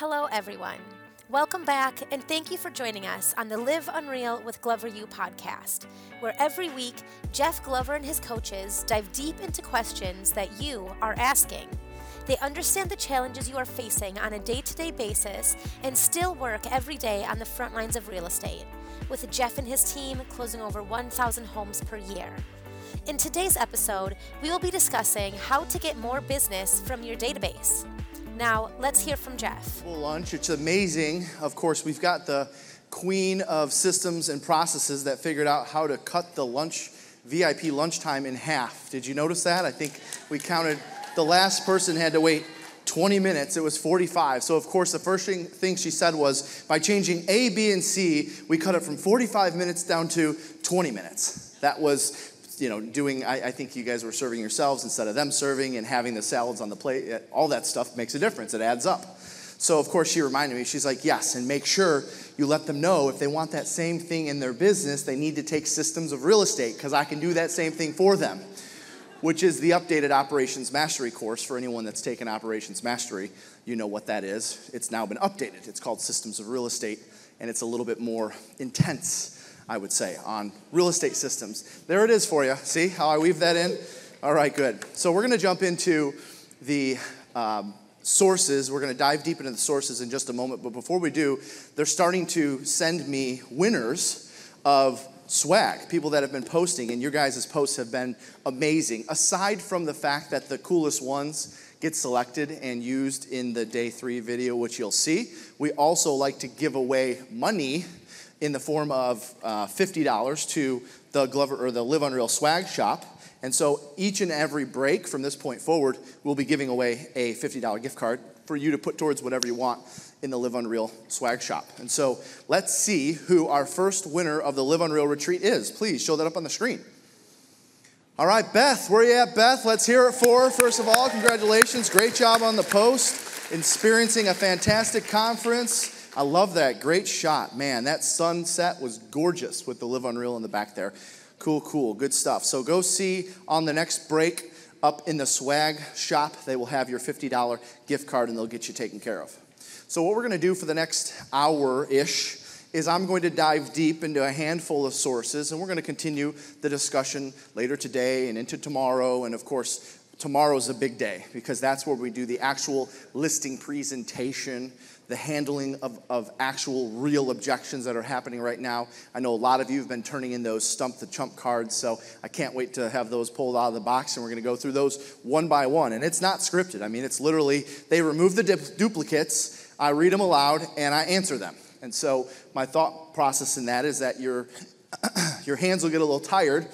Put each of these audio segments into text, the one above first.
Hello, everyone. Welcome back, and thank you for joining us on the Live Unreal with Glover U podcast, where every week Jeff Glover and his coaches dive deep into questions that you are asking. They understand the challenges you are facing on a day to day basis and still work every day on the front lines of real estate, with Jeff and his team closing over 1,000 homes per year. In today's episode, we will be discussing how to get more business from your database. Now, let's hear from Jeff. Well, lunch, it's amazing. Of course, we've got the queen of systems and processes that figured out how to cut the lunch VIP lunchtime in half. Did you notice that? I think we counted the last person had to wait 20 minutes. It was 45. So, of course, the first thing she said was by changing A, B, and C, we cut it from 45 minutes down to 20 minutes. That was you know, doing, I, I, think you guys were serving yourselves instead of them serving and having the salads on the plate. Eh, all that stuff makes a difference. It adds up. So, of course, she reminded me, she's like, yes, and make sure you let them know if they want that same thing in their business, they need to take systems of real estate because I can do that same thing for them, which is the updated Operations Mastery course. For anyone that's taken Operations Mastery, you know what that is. It's now been updated. It's called Systems of Real Estate, and it's a little bit more intense I would say, on real estate systems. There it is for you. See how I weave that in? All right, good. So we're going to jump into the um, sources. We're going to dive deep into the sources in just a moment. But before we do, they're starting to send me winners of swag, people that have been posting, and your guys' posts have been amazing. Aside from the fact that the coolest ones get selected and used in the day three video, which you'll see, we also like to give away money in the form of uh, $50 to the Glover or the Live Unreal swag shop. And so each and every break from this point forward, we'll be giving away a $50 gift card for you to put towards whatever you want in the Live Unreal swag shop. And so let's see who our first winner of the Live Unreal retreat is. Please show that up on the screen. All right, Beth, where are you at, Beth? Let's hear it for her. First of all, congratulations. Great job on the post. Experiencing a fantastic conference. I love that. Great shot. Man, that sunset was gorgeous with the Live Unreal in the back there. Cool, cool. Good stuff. So go see on the next break up in the swag shop. They will have your $50 gift card and they'll get you taken care of. So, what we're going to do for the next hour ish is I'm going to dive deep into a handful of sources, and we're going to continue the discussion later today and into tomorrow. And of course, tomorrow's a big day because that's where we do the actual listing presentation the handling of, of actual real objections that are happening right now. I know a lot of you have been turning in those stump the chump cards, so I can't wait to have those pulled out of the box, and we're going to go through those one by one. And it's not scripted. I mean, it's literally they remove the dip- duplicates, I read them aloud, and I answer them. And so my thought process in that is that your your hands will get a little tired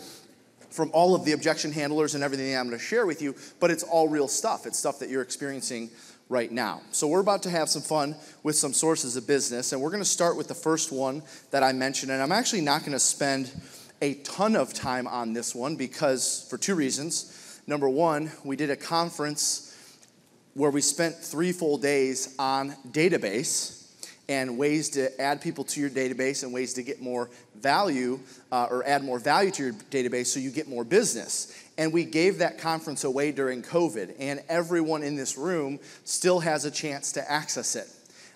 from all of the objection handlers and everything I'm going to share with you, but it's all real stuff. It's stuff that you're experiencing right now. So, we're about to have some fun with some sources of business, and we're going to start with the first one that I mentioned. And I'm actually not going to spend a ton of time on this one because, for two reasons. Number one, we did a conference where we spent three full days on database and ways to add people to your database and ways to get more value uh, or add more value to your database so you get more business. And we gave that conference away during COVID, and everyone in this room still has a chance to access it.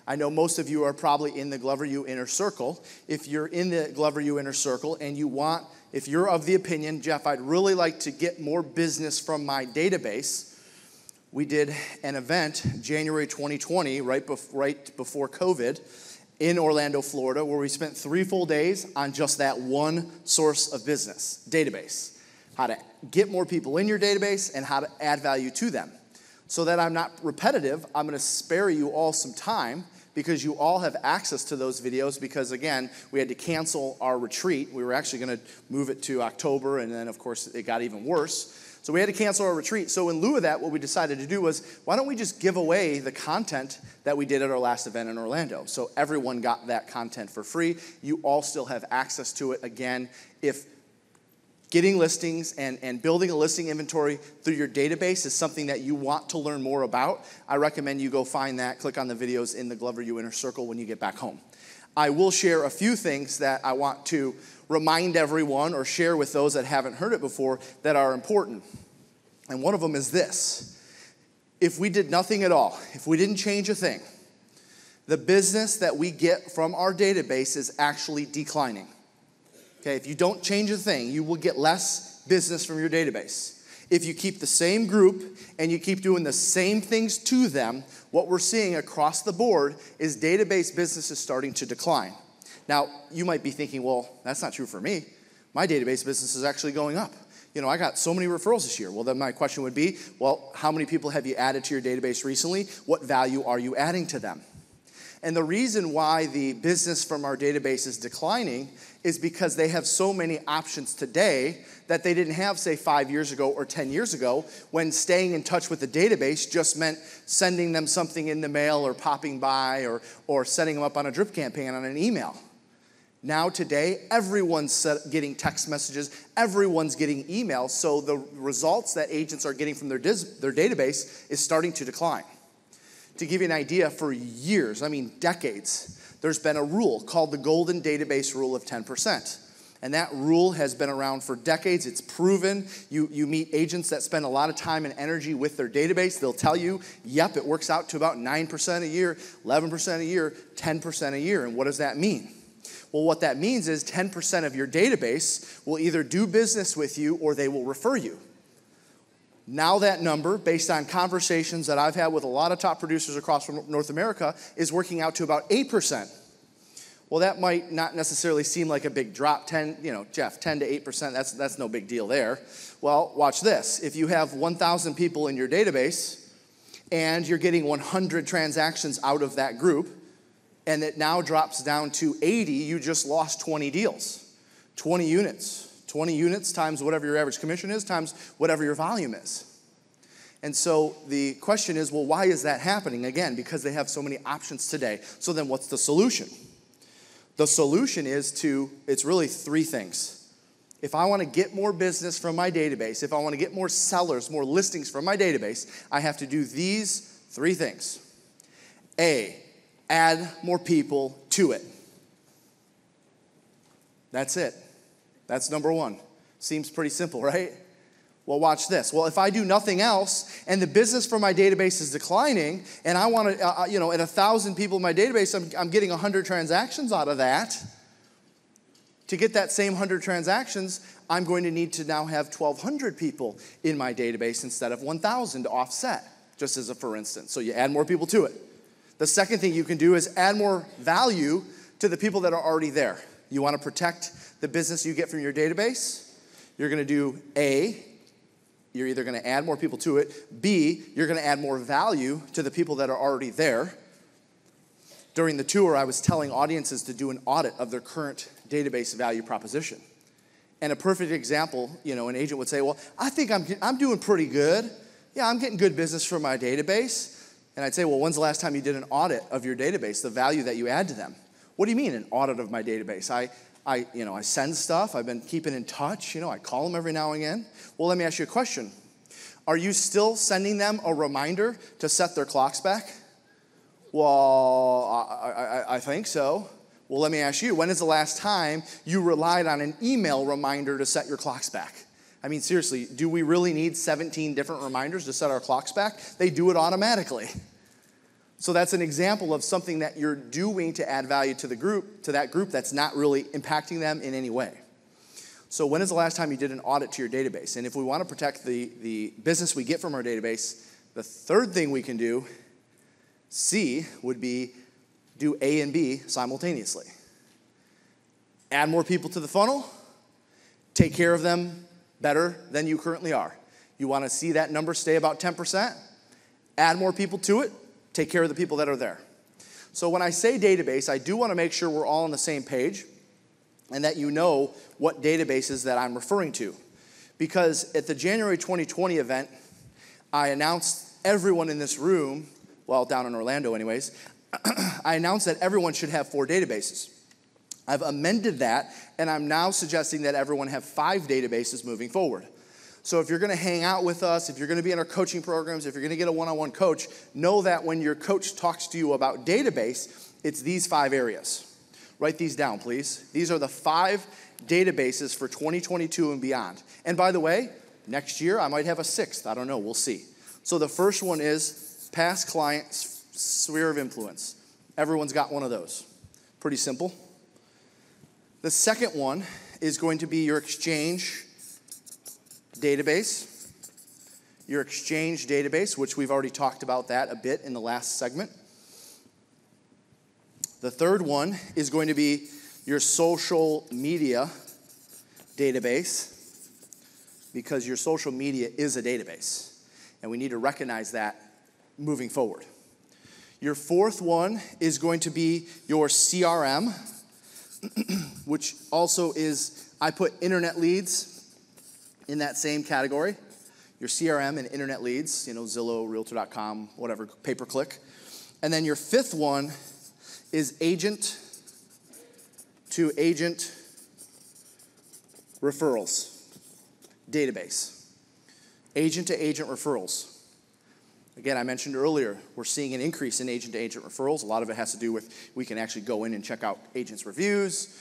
I know most of you are probably in the Glover U Inner Circle. If you're in the Glover U Inner Circle and you want, if you're of the opinion, Jeff, I'd really like to get more business from my database, we did an event January 2020, right, bef- right before COVID, in Orlando, Florida, where we spent three full days on just that one source of business database. How to get more people in your database, and how to add value to them. So that I'm not repetitive, I'm gonna spare you all some time because you all have access to those videos because again we had to cancel our retreat. We were actually going to move it to october and then of course it got even worse so we had to cancel our retreat so in lieu of that what we decided to do was why don't we just give away the content that we did at our last event in orlando so everyone got that content for free you all still have access to it again if Getting listings and, and building a listing inventory through your database is something that you want to learn more about. I recommend you go find that. Click on the videos in the Glover U Inner Circle when you get back home. I will share a few things that I want to remind everyone or share with those that haven't heard it before that are important. And one of them is this if we did nothing at all, if we didn't change a thing, the business that we get from our database is actually declining. Okay, if you don't change a thing, you will get less business from your database. If you keep the same group and you keep doing the same things to them, what we're seeing across the board is database business is starting to decline. Now, you might be thinking, well, that's not true for me. My database business is actually going up. You know, I got so many referrals this year. Well, then my question would be, well, how many people have you added to your database recently? What value are you adding to them? And the reason why the business from our database is declining is because they have so many options today that they didn't have, say, five years ago or 10 years ago, when staying in touch with the database just meant sending them something in the mail or popping by or, or setting them up on a drip campaign on an email. Now, today, everyone's getting text messages, everyone's getting emails, so the results that agents are getting from their, dis- their database is starting to decline. To give you an idea, for years, I mean decades, there's been a rule called the Golden Database Rule of 10%. And that rule has been around for decades. It's proven. You, you meet agents that spend a lot of time and energy with their database. They'll tell you, yep, it works out to about 9% a year, 11% a year, 10% a year. And what does that mean? Well, what that means is 10% of your database will either do business with you or they will refer you. Now, that number, based on conversations that I've had with a lot of top producers across North America, is working out to about 8%. Well, that might not necessarily seem like a big drop. 10, you know, Jeff, 10 to 8%, that's, that's no big deal there. Well, watch this. If you have 1,000 people in your database and you're getting 100 transactions out of that group, and it now drops down to 80, you just lost 20 deals, 20 units. 20 units times whatever your average commission is, times whatever your volume is. And so the question is well, why is that happening? Again, because they have so many options today. So then what's the solution? The solution is to, it's really three things. If I want to get more business from my database, if I want to get more sellers, more listings from my database, I have to do these three things. A, add more people to it. That's it. That's number one. Seems pretty simple, right? Well, watch this. Well, if I do nothing else and the business for my database is declining, and I want to, uh, uh, you know, at a thousand people in my database, I'm, I'm getting 100 transactions out of that. To get that same 100 transactions, I'm going to need to now have 1,200 people in my database instead of 1,000 to offset, just as a for instance. So you add more people to it. The second thing you can do is add more value to the people that are already there. You want to protect the business you get from your database. You're going to do A, you're either going to add more people to it, B, you're going to add more value to the people that are already there. During the tour, I was telling audiences to do an audit of their current database value proposition. And a perfect example, you know, an agent would say, Well, I think I'm, I'm doing pretty good. Yeah, I'm getting good business from my database. And I'd say, well, when's the last time you did an audit of your database, the value that you add to them? What do you mean an audit of my database? I, I, you know, I send stuff. I've been keeping in touch. You know, I call them every now and again. Well, let me ask you a question. Are you still sending them a reminder to set their clocks back? Well, I, I, I think so. Well, let me ask you, when is the last time you relied on an email reminder to set your clocks back? I mean, seriously, do we really need 17 different reminders to set our clocks back? They do it automatically. So that's an example of something that you're doing to add value to the group, to that group that's not really impacting them in any way. So when is the last time you did an audit to your database? And if we want to protect the, the business we get from our database, the third thing we can do, C, would be do A and B simultaneously. Add more people to the funnel, take care of them better than you currently are. You want to see that number stay about 10%? Add more people to it, take care of the people that are there. So when I say database, I do want to make sure we're all on the same page and that you know what databases that I'm referring to. Because at the January 2020 event, I announced everyone in this room, well, down in Orlando, anyways, I announced that everyone should have four databases. I've amended that, and I'm now suggesting that everyone have five databases moving forward. So if you're going to hang out with us, if you're going to be in our coaching programs, if you're going to get a one on one coach, know that when your coach talks to you about database, it's these five areas. Write these down, please. These are the five databases for 2022 and beyond. And by the way, next year I might have a sixth. I don't know. We'll see. So the first one is past clients sphere of influence. Everyone's got one of those. Pretty simple. The second one is going to be your Exchange database. Your Exchange database, which we've already talked about that a bit in the last segment. The third one is going to be your social media database because your social media is a database, and we need to recognize that moving forward. Your fourth one is going to be your CRM, which also is, I put internet leads in that same category. Your CRM and internet leads, you know, Zillow, Realtor.com, whatever, pay per click. And then your fifth one is agent to agent referrals database. Agent to agent referrals. Again, I mentioned earlier, we're seeing an increase in agent to agent referrals. A lot of it has to do with we can actually go in and check out agents' reviews.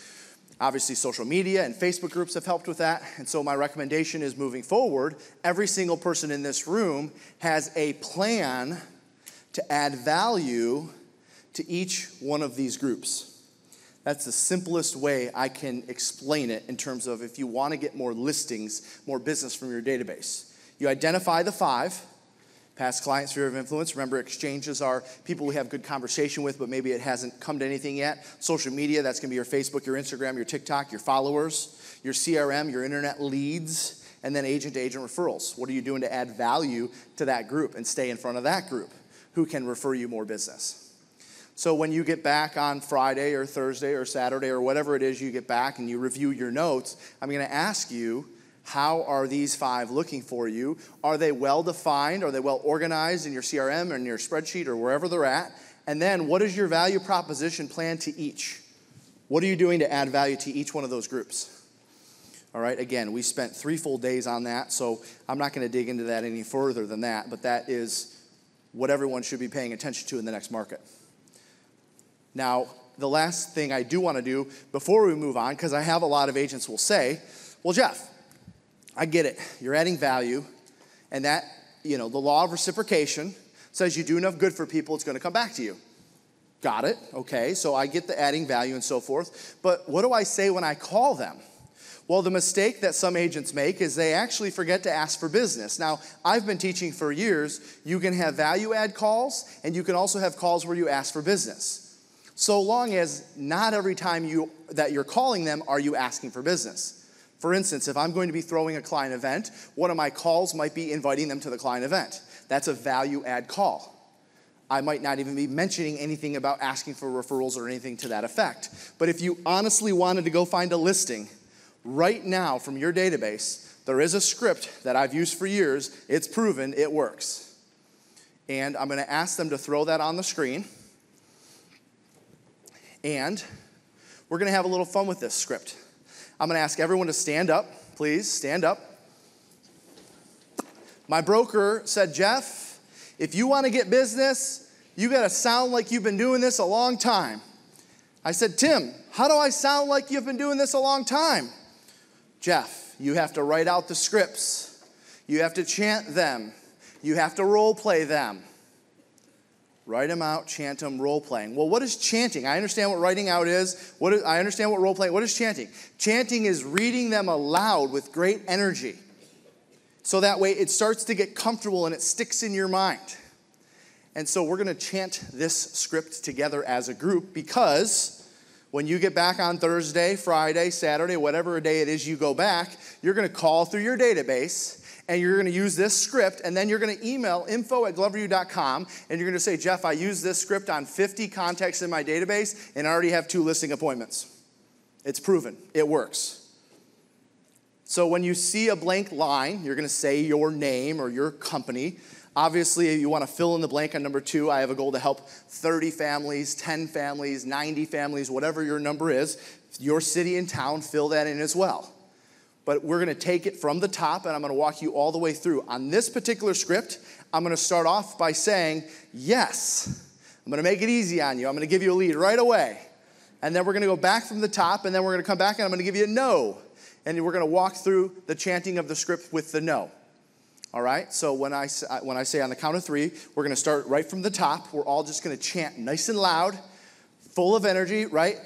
Obviously, social media and Facebook groups have helped with that. And so, my recommendation is moving forward, every single person in this room has a plan to add value to each one of these groups. That's the simplest way I can explain it in terms of if you want to get more listings, more business from your database. You identify the five past clients, sphere of influence. Remember, exchanges are people we have good conversation with, but maybe it hasn't come to anything yet. Social media, that's going to be your Facebook, your Instagram, your TikTok, your followers, your CRM, your internet leads, and then agent to agent referrals. What are you doing to add value to that group and stay in front of that group? Who can refer you more business? So when you get back on Friday or Thursday or Saturday or whatever it is you get back and you review your notes, I'm going to ask you, how are these five looking for you? Are they well defined? Are they well organized in your CRM or in your spreadsheet or wherever they're at? And then what is your value proposition plan to each? What are you doing to add value to each one of those groups? All right, again, we spent three full days on that, so I'm not going to dig into that any further than that, but that is what everyone should be paying attention to in the next market. Now, the last thing I do want to do before we move on, because I have a lot of agents will say, well, Jeff, I get it. You're adding value, and that, you know, the law of reciprocation says you do enough good for people, it's going to come back to you. Got it. Okay. So I get the adding value and so forth. But what do I say when I call them? Well, the mistake that some agents make is they actually forget to ask for business. Now, I've been teaching for years, you can have value add calls, and you can also have calls where you ask for business so long as not every time you, that you're calling them are you asking for business. For instance, if I'm going to be throwing a client event, one of my calls might be inviting them to the client event. That's a value add call. I might not even be mentioning anything about asking for referrals or anything to that effect. But if you honestly wanted to go find a listing right now from your database, there is a script that I've used for years. It's proven it works. And I'm going to ask them to throw that on the screen. And we're going to have a little fun with this script. I'm going to ask everyone to stand up, please, stand up. My broker said, Jeff, if you want to get business, you got to sound like you've been doing this a long time. I said, Tim, how do I sound like you've been doing this a long time? Jeff, you have to write out the scripts, you have to chant them, you have to role play them. Write them out, chant them, role playing. Well, what is chanting? I understand what writing out is. What is I understand what role playing. What is chanting? Chanting is reading them aloud with great energy. So that way it starts to get comfortable and it sticks in your mind. And so we're going to chant this script together as a group because when you get back on Thursday, Friday, Saturday, whatever day it is you go back, you're going to call through your database and you're going to use this script, and then you're going to email info at gloveru.com, and you're going to say, Jeff, I used this script on 50 contacts in my database, and I already have two listing appointments. It's proven, it works. So when you see a blank line, you're going to say your name or your company. Obviously, you want to fill in the blank on number two, I have a goal to help 30 families, 10 families, 90 families, whatever your number is. Your city and town, fill that in as well but we're going to take it from the top and I'm going to walk you all the way through. On this particular script, I'm going to start off by saying, Yes. I'm going to make it easy on you. I'm going to give you a lead right away. And then we're going to go back from the top, and then we're going to come back and I'm going to give you a no. And we're going to walk through the chanting of the script with the no. All right? So when I, when I say on the count of three, we're going to start right from the top. We're all just going to chant nice and loud. full of energy, right?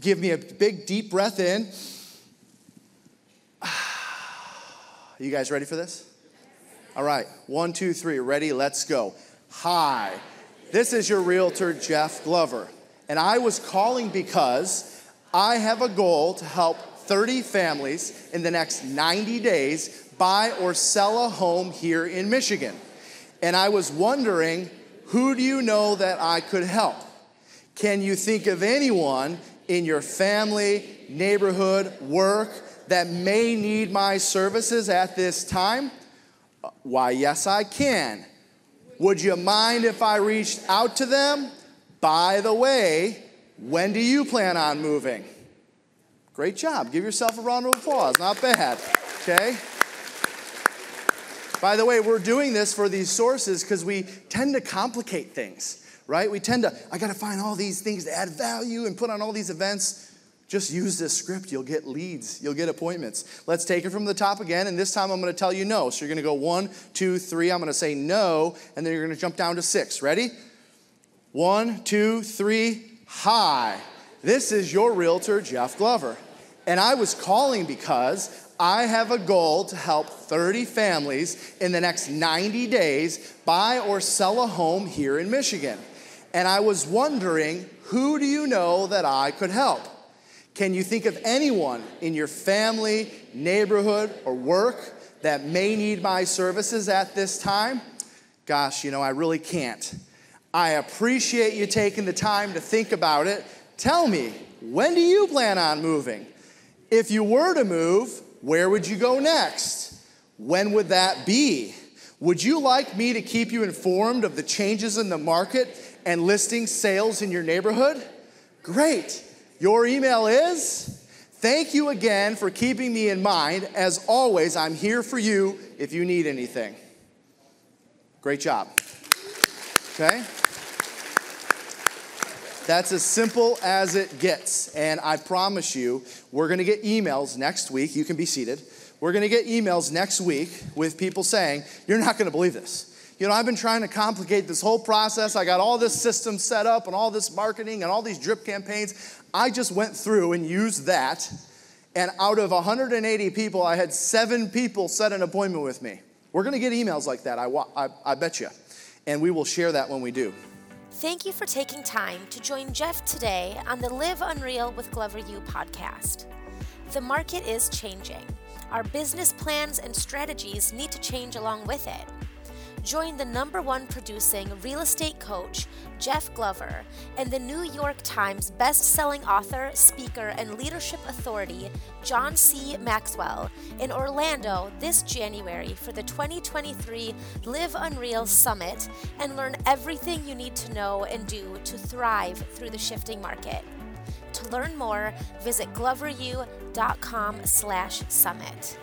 Give me a big, deep breath in. You guys ready for this? All right, one, two, three, ready, let's go. Hi, this is your realtor, Jeff Glover, and I was calling because I have a goal to help 30 families in the next 90 days buy or sell a home here in Michigan. And I was wondering, who do you know that I could help? Can you think of anyone in your family, neighborhood, work that may need my services at this time? Why, yes, I can. Would you mind if I reached out to them? By the way, when do you plan on moving? Great job. Give yourself a round of applause. Not bad. Okay? By the way, we're doing this for these sources because we tend to complicate things, right? We tend to, I got to find all these things to add value and put on all these events. Just use this script. You'll get leads, you'll get appointments. Let's take it from the top again. And this time I'm going to tell you no. So you're going to go one, two, three. I'm going to say no. And then you're going to jump down to six. Ready? One, two, three. Hi. This is your realtor, Jeff Glover. And I was calling because I have a goal to help 30 families in the next 90 days buy or sell a home here in Michigan. And I was wondering, who do you know that I could help? Can you think of anyone in your family, neighborhood, or work that may need my services at this time? Gosh, you know, I really can't. I appreciate you taking the time to think about it. Tell me, when do you plan on moving? If you were to move, where would you go next? When would that be? Would you like me to keep you informed of the changes in the market and listing sales in your neighborhood? Great. Your email is Thank you again for keeping me in mind. As always, I'm here for you if you need anything. Great job. Okay? That's as simple as it gets. And I promise you, we're going to get emails next week. You can be seated. We're going to get emails next week with people saying, You're not going to believe this. You know, I've been trying to complicate this whole process. I got all this system set up and all this marketing and all these drip campaigns. I just went through and used that. And out of 180 people, I had seven people set an appointment with me. We're going to get emails like that, I, I, I bet you. And we will share that when we do. Thank you for taking time to join Jeff today on the Live Unreal with Glover U podcast. The market is changing. Our business plans and strategies need to change along with it. Join the number one producing real estate coach, Jeff Glover, and the New York Times best-selling author, speaker, and leadership authority, John C. Maxwell, in Orlando this January for the 2023 Live Unreal Summit and learn everything you need to know and do to thrive through the shifting market. To learn more, visit gloveru.com slash summit.